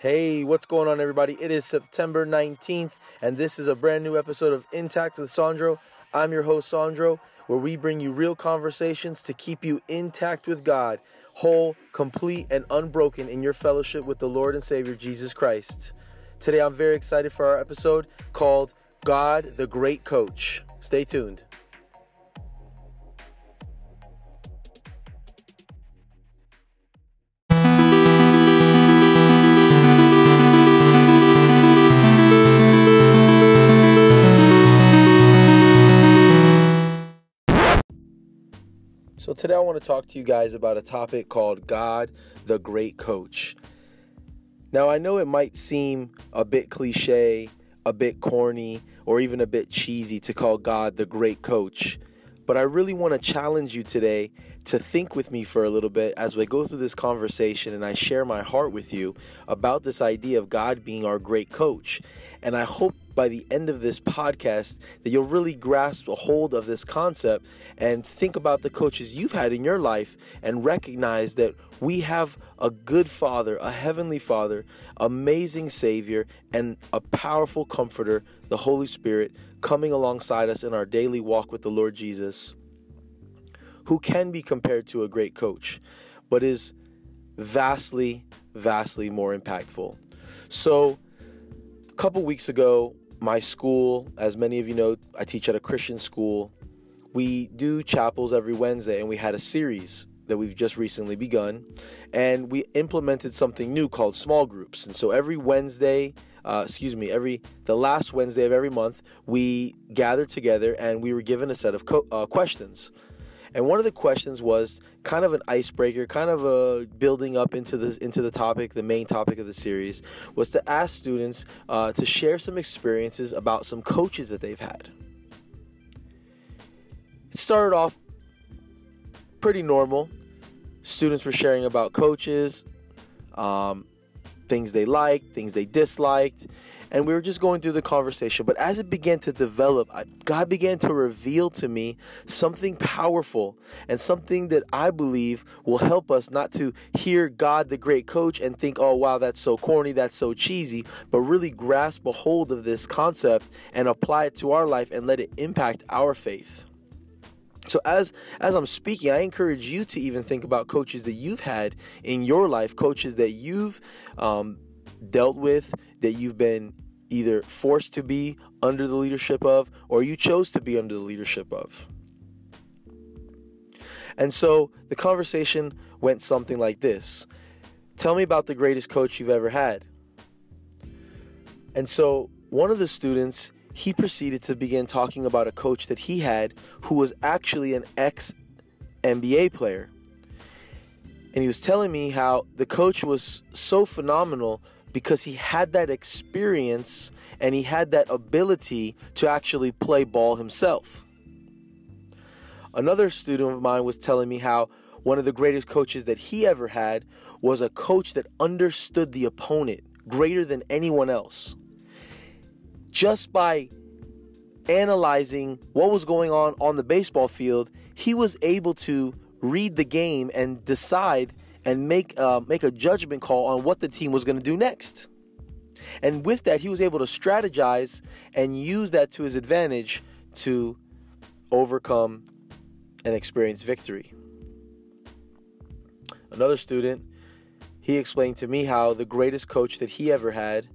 Hey, what's going on, everybody? It is September 19th, and this is a brand new episode of Intact with Sandro. I'm your host, Sandro, where we bring you real conversations to keep you intact with God, whole, complete, and unbroken in your fellowship with the Lord and Savior Jesus Christ. Today, I'm very excited for our episode called God the Great Coach. Stay tuned. Today I want to talk to you guys about a topic called God the Great Coach. Now, I know it might seem a bit cliche, a bit corny, or even a bit cheesy to call God the Great Coach, but I really want to challenge you today to think with me for a little bit as we go through this conversation and I share my heart with you about this idea of God being our great coach. And I hope by the end of this podcast that you'll really grasp a hold of this concept and think about the coaches you've had in your life and recognize that we have a good father, a heavenly father, amazing savior, and a powerful comforter, the Holy Spirit, coming alongside us in our daily walk with the Lord Jesus, who can be compared to a great coach, but is vastly, vastly more impactful. So, a couple weeks ago, my school, as many of you know, I teach at a Christian school. We do chapels every Wednesday, and we had a series that we've just recently begun. And we implemented something new called small groups. And so every Wednesday, uh, excuse me, every the last Wednesday of every month, we gathered together and we were given a set of co- uh, questions. And one of the questions was kind of an icebreaker, kind of a building up into the into the topic, the main topic of the series, was to ask students uh, to share some experiences about some coaches that they've had. It started off pretty normal. Students were sharing about coaches, um, things they liked, things they disliked, and we were just going through the conversation. But as it began to develop, God began to reveal to me something powerful and something that I believe will help us not to hear God, the great coach, and think, oh, wow, that's so corny, that's so cheesy, but really grasp a hold of this concept and apply it to our life and let it impact our faith. So as as I'm speaking, I encourage you to even think about coaches that you've had in your life, coaches that you've um, dealt with, that you've been either forced to be under the leadership of, or you chose to be under the leadership of. And so the conversation went something like this Tell me about the greatest coach you've ever had. And so one of the students, he proceeded to begin talking about a coach that he had who was actually an ex NBA player. And he was telling me how the coach was so phenomenal because he had that experience and he had that ability to actually play ball himself. Another student of mine was telling me how one of the greatest coaches that he ever had was a coach that understood the opponent greater than anyone else. Just by analyzing what was going on on the baseball field, he was able to read the game and decide and make uh, make a judgment call on what the team was going to do next. And with that, he was able to strategize and use that to his advantage to overcome and experience victory. Another student, he explained to me how the greatest coach that he ever had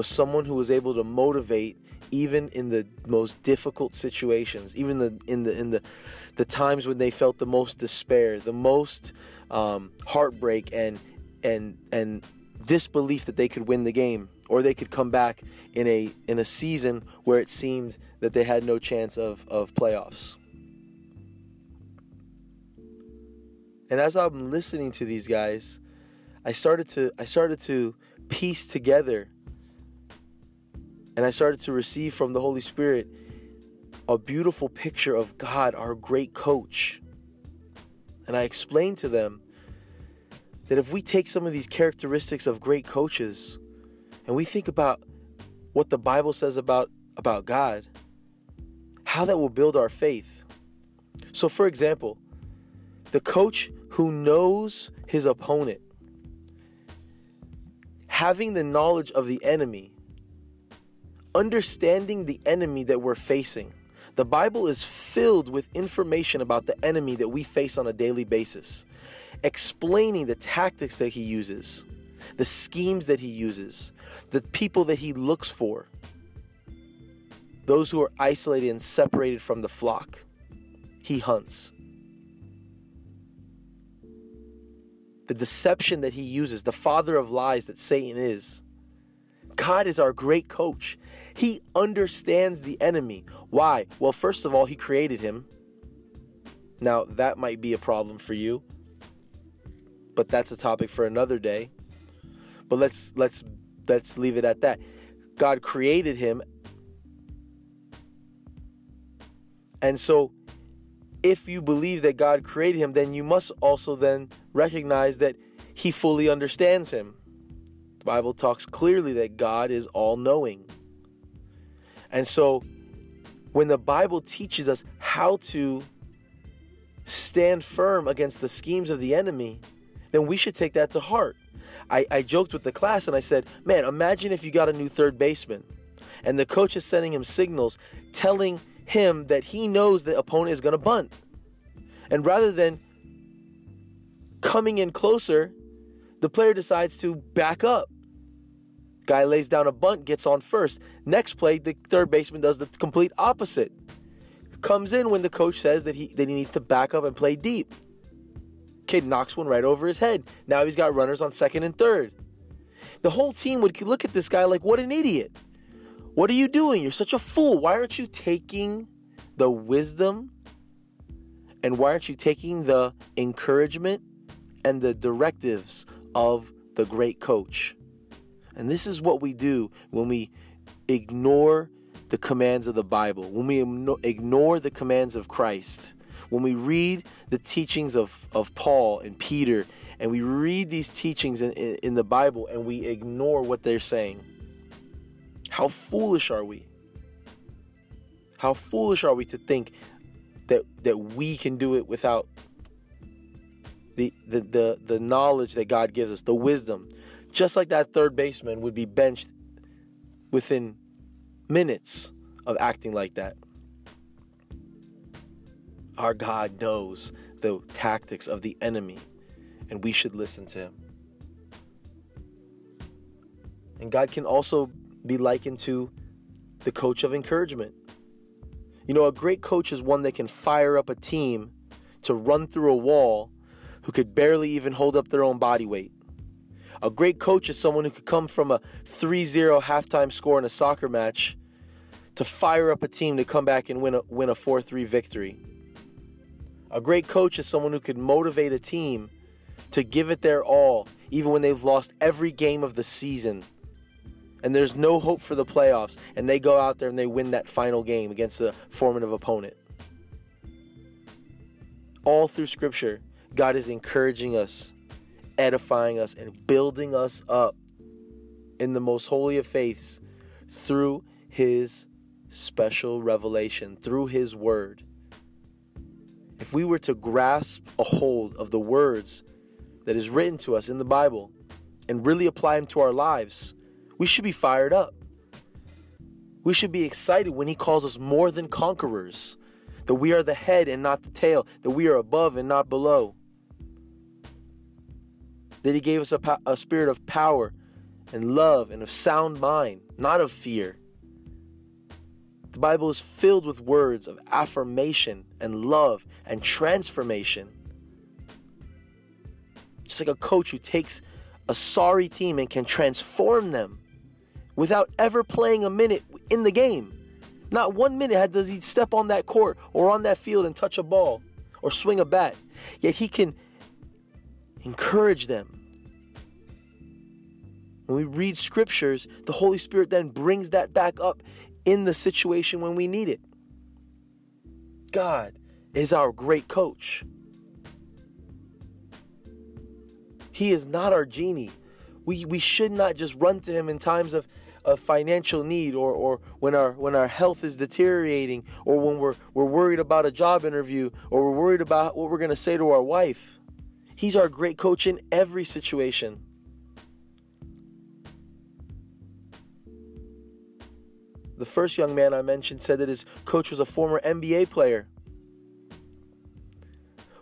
was someone who was able to motivate even in the most difficult situations, even the in the in the the times when they felt the most despair, the most um, heartbreak, and and and disbelief that they could win the game or they could come back in a in a season where it seemed that they had no chance of of playoffs. And as I'm listening to these guys, I started to I started to piece together and I started to receive from the Holy Spirit a beautiful picture of God, our great coach. And I explained to them that if we take some of these characteristics of great coaches and we think about what the Bible says about, about God, how that will build our faith. So, for example, the coach who knows his opponent having the knowledge of the enemy, understanding the enemy that we're facing. The Bible is filled with information about the enemy that we face on a daily basis, explaining the tactics that he uses, the schemes that he uses, the people that he looks for, those who are isolated and separated from the flock. He hunts. The deception that he uses, the father of lies that Satan is. God is our great coach. He understands the enemy. Why? Well, first of all, he created him. Now, that might be a problem for you, but that's a topic for another day. But let's let's let's leave it at that. God created him. And so if you believe that God created him, then you must also then recognize that he fully understands him. The Bible talks clearly that God is all knowing. And so when the Bible teaches us how to stand firm against the schemes of the enemy, then we should take that to heart. I, I joked with the class and I said, Man, imagine if you got a new third baseman and the coach is sending him signals telling him that he knows the opponent is going to bunt. And rather than coming in closer, the player decides to back up. Guy lays down a bunt, gets on first. Next play, the third baseman does the complete opposite. Comes in when the coach says that he that he needs to back up and play deep. Kid knocks one right over his head. Now he's got runners on second and third. The whole team would look at this guy like, what an idiot. What are you doing? You're such a fool. Why aren't you taking the wisdom and why aren't you taking the encouragement and the directives of the great coach? And this is what we do when we ignore the commands of the Bible, when we ignore the commands of Christ, when we read the teachings of, of Paul and Peter, and we read these teachings in, in, in the Bible and we ignore what they're saying. How foolish are we? How foolish are we to think that that we can do it without the the the, the knowledge that God gives us, the wisdom. Just like that third baseman would be benched within minutes of acting like that. Our God knows the tactics of the enemy, and we should listen to him. And God can also be likened to the coach of encouragement. You know, a great coach is one that can fire up a team to run through a wall who could barely even hold up their own body weight. A great coach is someone who could come from a 3 0 halftime score in a soccer match to fire up a team to come back and win a, win a 4 3 victory. A great coach is someone who could motivate a team to give it their all, even when they've lost every game of the season and there's no hope for the playoffs, and they go out there and they win that final game against a formative opponent. All through Scripture, God is encouraging us, edifying us, and building us up in the most holy of faiths through His special revelation, through His Word. If we were to grasp a hold of the words that is written to us in the Bible and really apply them to our lives, we should be fired up. We should be excited when He calls us more than conquerors, that we are the head and not the tail, that we are above and not below, that He gave us a, a spirit of power and love and of sound mind, not of fear. The Bible is filled with words of affirmation and love and transformation. Just like a coach who takes a sorry team and can transform them without ever playing a minute in the game. Not one minute does he step on that court or on that field and touch a ball or swing a bat. Yet he can encourage them. When we read scriptures, the Holy Spirit then brings that back up in the situation when we need it. God is our great coach. He is not our genie. We, we should not just run to him in times of a financial need or, or when our when our health is deteriorating or when we're we're worried about a job interview or we're worried about what we're going to say to our wife. He's our great coach in every situation. The first young man I mentioned said that his coach was a former NBA player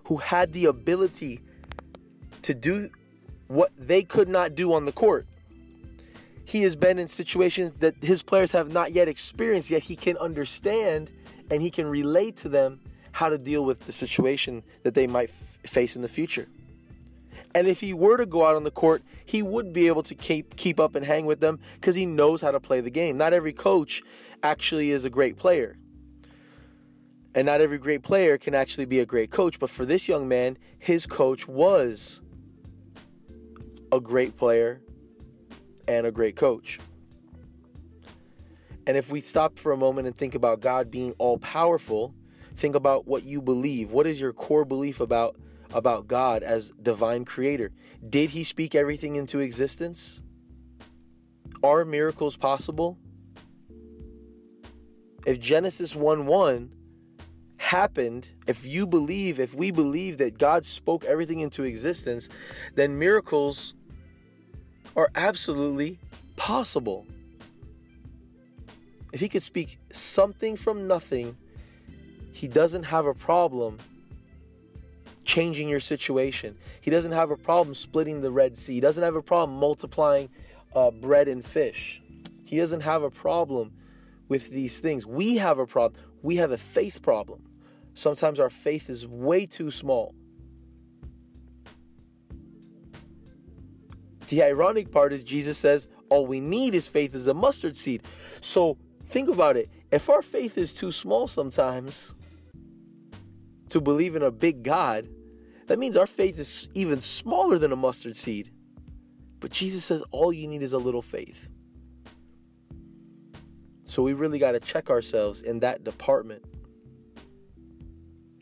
who had the ability to do what they could not do on the court. He has been in situations that his players have not yet experienced, yet he can understand and he can relate to them how to deal with the situation that they might f- face in the future. And if he were to go out on the court, he would be able to keep keep up and hang with them because he knows how to play the game. Not every coach actually is a great player. And not every great player can actually be a great coach, but for this young man, his coach was a great player and a great coach. And if we stop for a moment and think about God being all powerful, think about what you believe. What is your core belief about about God as divine creator? Did he speak everything into existence? Are miracles possible? If Genesis 1 1 happened, if you believe, if we believe that God spoke everything into existence, then miracles are absolutely possible. If he could speak something from nothing, he doesn't have a problem changing your situation. He doesn't have a problem splitting the Red Sea. He doesn't have a problem multiplying uh, bread and fish. He doesn't have a problem with these things. We have a problem. We have a faith problem. Sometimes our faith is way too small. The ironic part is Jesus says all we need is faith as a mustard seed. So think about it. If our faith is too small sometimes to believe in a big God, that means our faith is even smaller than a mustard seed. But Jesus says all you need is a little faith. So we really got to check ourselves in that department.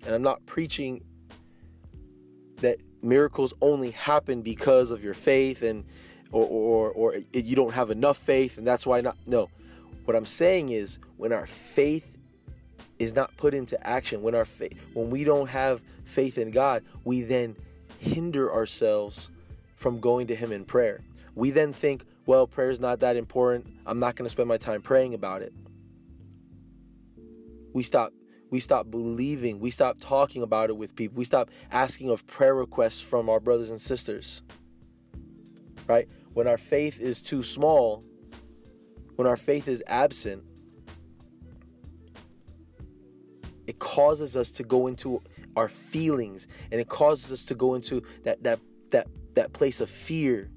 And I'm not preaching that miracles only happen because of your faith and or or or you don't have enough faith and that's why not no what i'm saying is when our faith is not put into action when our faith when we don't have faith in god we then hinder ourselves from going to him in prayer we then think well prayer is not that important i'm not going to spend my time praying about it we stop we stop believing. We stop talking about it with people. We stop asking of prayer requests from our brothers and sisters. Right? When our faith is too small, when our faith is absent, it causes us to go into our feelings and it causes us to go into that that that that place of fear.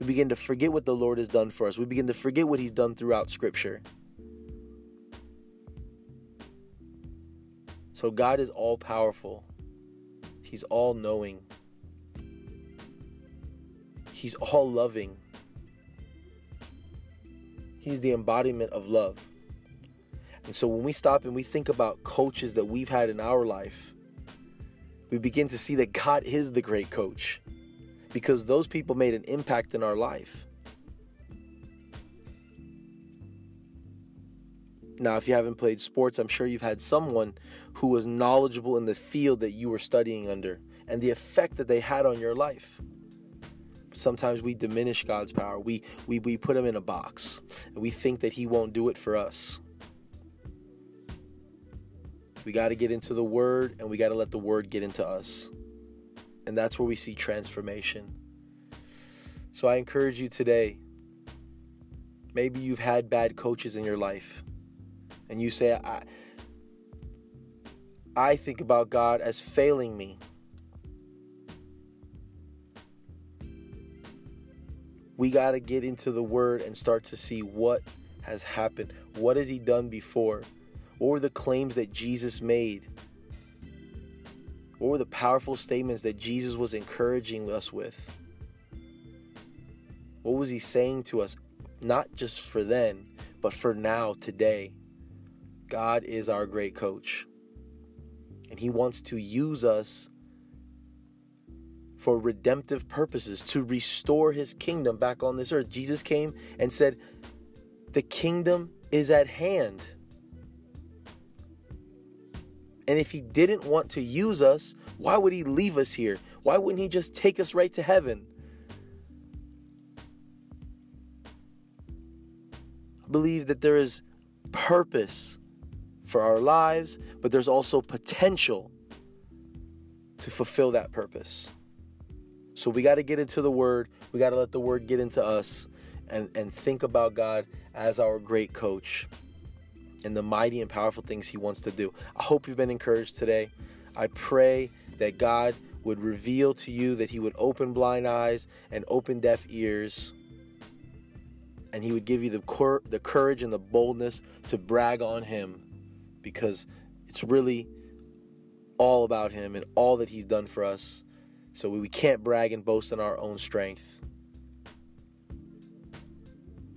We begin to forget what the Lord has done for us. We begin to forget what he's done throughout scripture. So God is all powerful. He's all knowing. He's all loving. He's the embodiment of love. And so when we stop and we think about coaches that we've had in our life, we begin to see that God is the great coach because those people made an impact in our life. Now, if you haven't played sports, I'm sure you've had someone who was knowledgeable in the field that you were studying under and the effect that they had on your life. Sometimes we diminish God's power. We, we, we put him in a box and we think that he won't do it for us. We got to get into the word and we got to let the word get into us. And that's where we see transformation. So I encourage you today. Maybe you've had bad coaches in your life and you say, I, I think about God as failing me. We got to get into the Word and start to see what has happened. What has He done before? Were the claims that Jesus made? or the powerful statements that Jesus was encouraging us with? What was He saying to us, not just for then, but for now, today? God is our great coach. And He wants to use us for redemptive purposes to restore His kingdom back on this earth. Jesus came and said, The kingdom is at hand. And if He didn't want to use us, why would He leave us here? Why wouldn't He just take us right to heaven? I believe that there is purpose for our lives, but there's also potential to fulfill that purpose. So we got to get into the word. We got to let the word get into us and, and think about God as our great coach and the mighty and powerful things he wants to do. I hope you've been encouraged today. I pray that God would reveal to you that he would open blind eyes and open deaf ears and he would give you the cor- the courage and the boldness to brag on him because it's really all about him and all that he's done for us. So we we can't brag and boast in our own strength.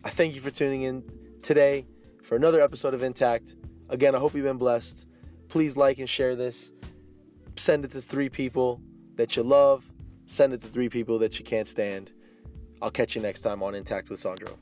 I thank you for tuning in today for another episode of Intact. Again, I hope you've been blessed. Please like and share this. Send it to three people that you love. Send it to three people that you can't stand. I'll catch you next time on Intact with Sandro.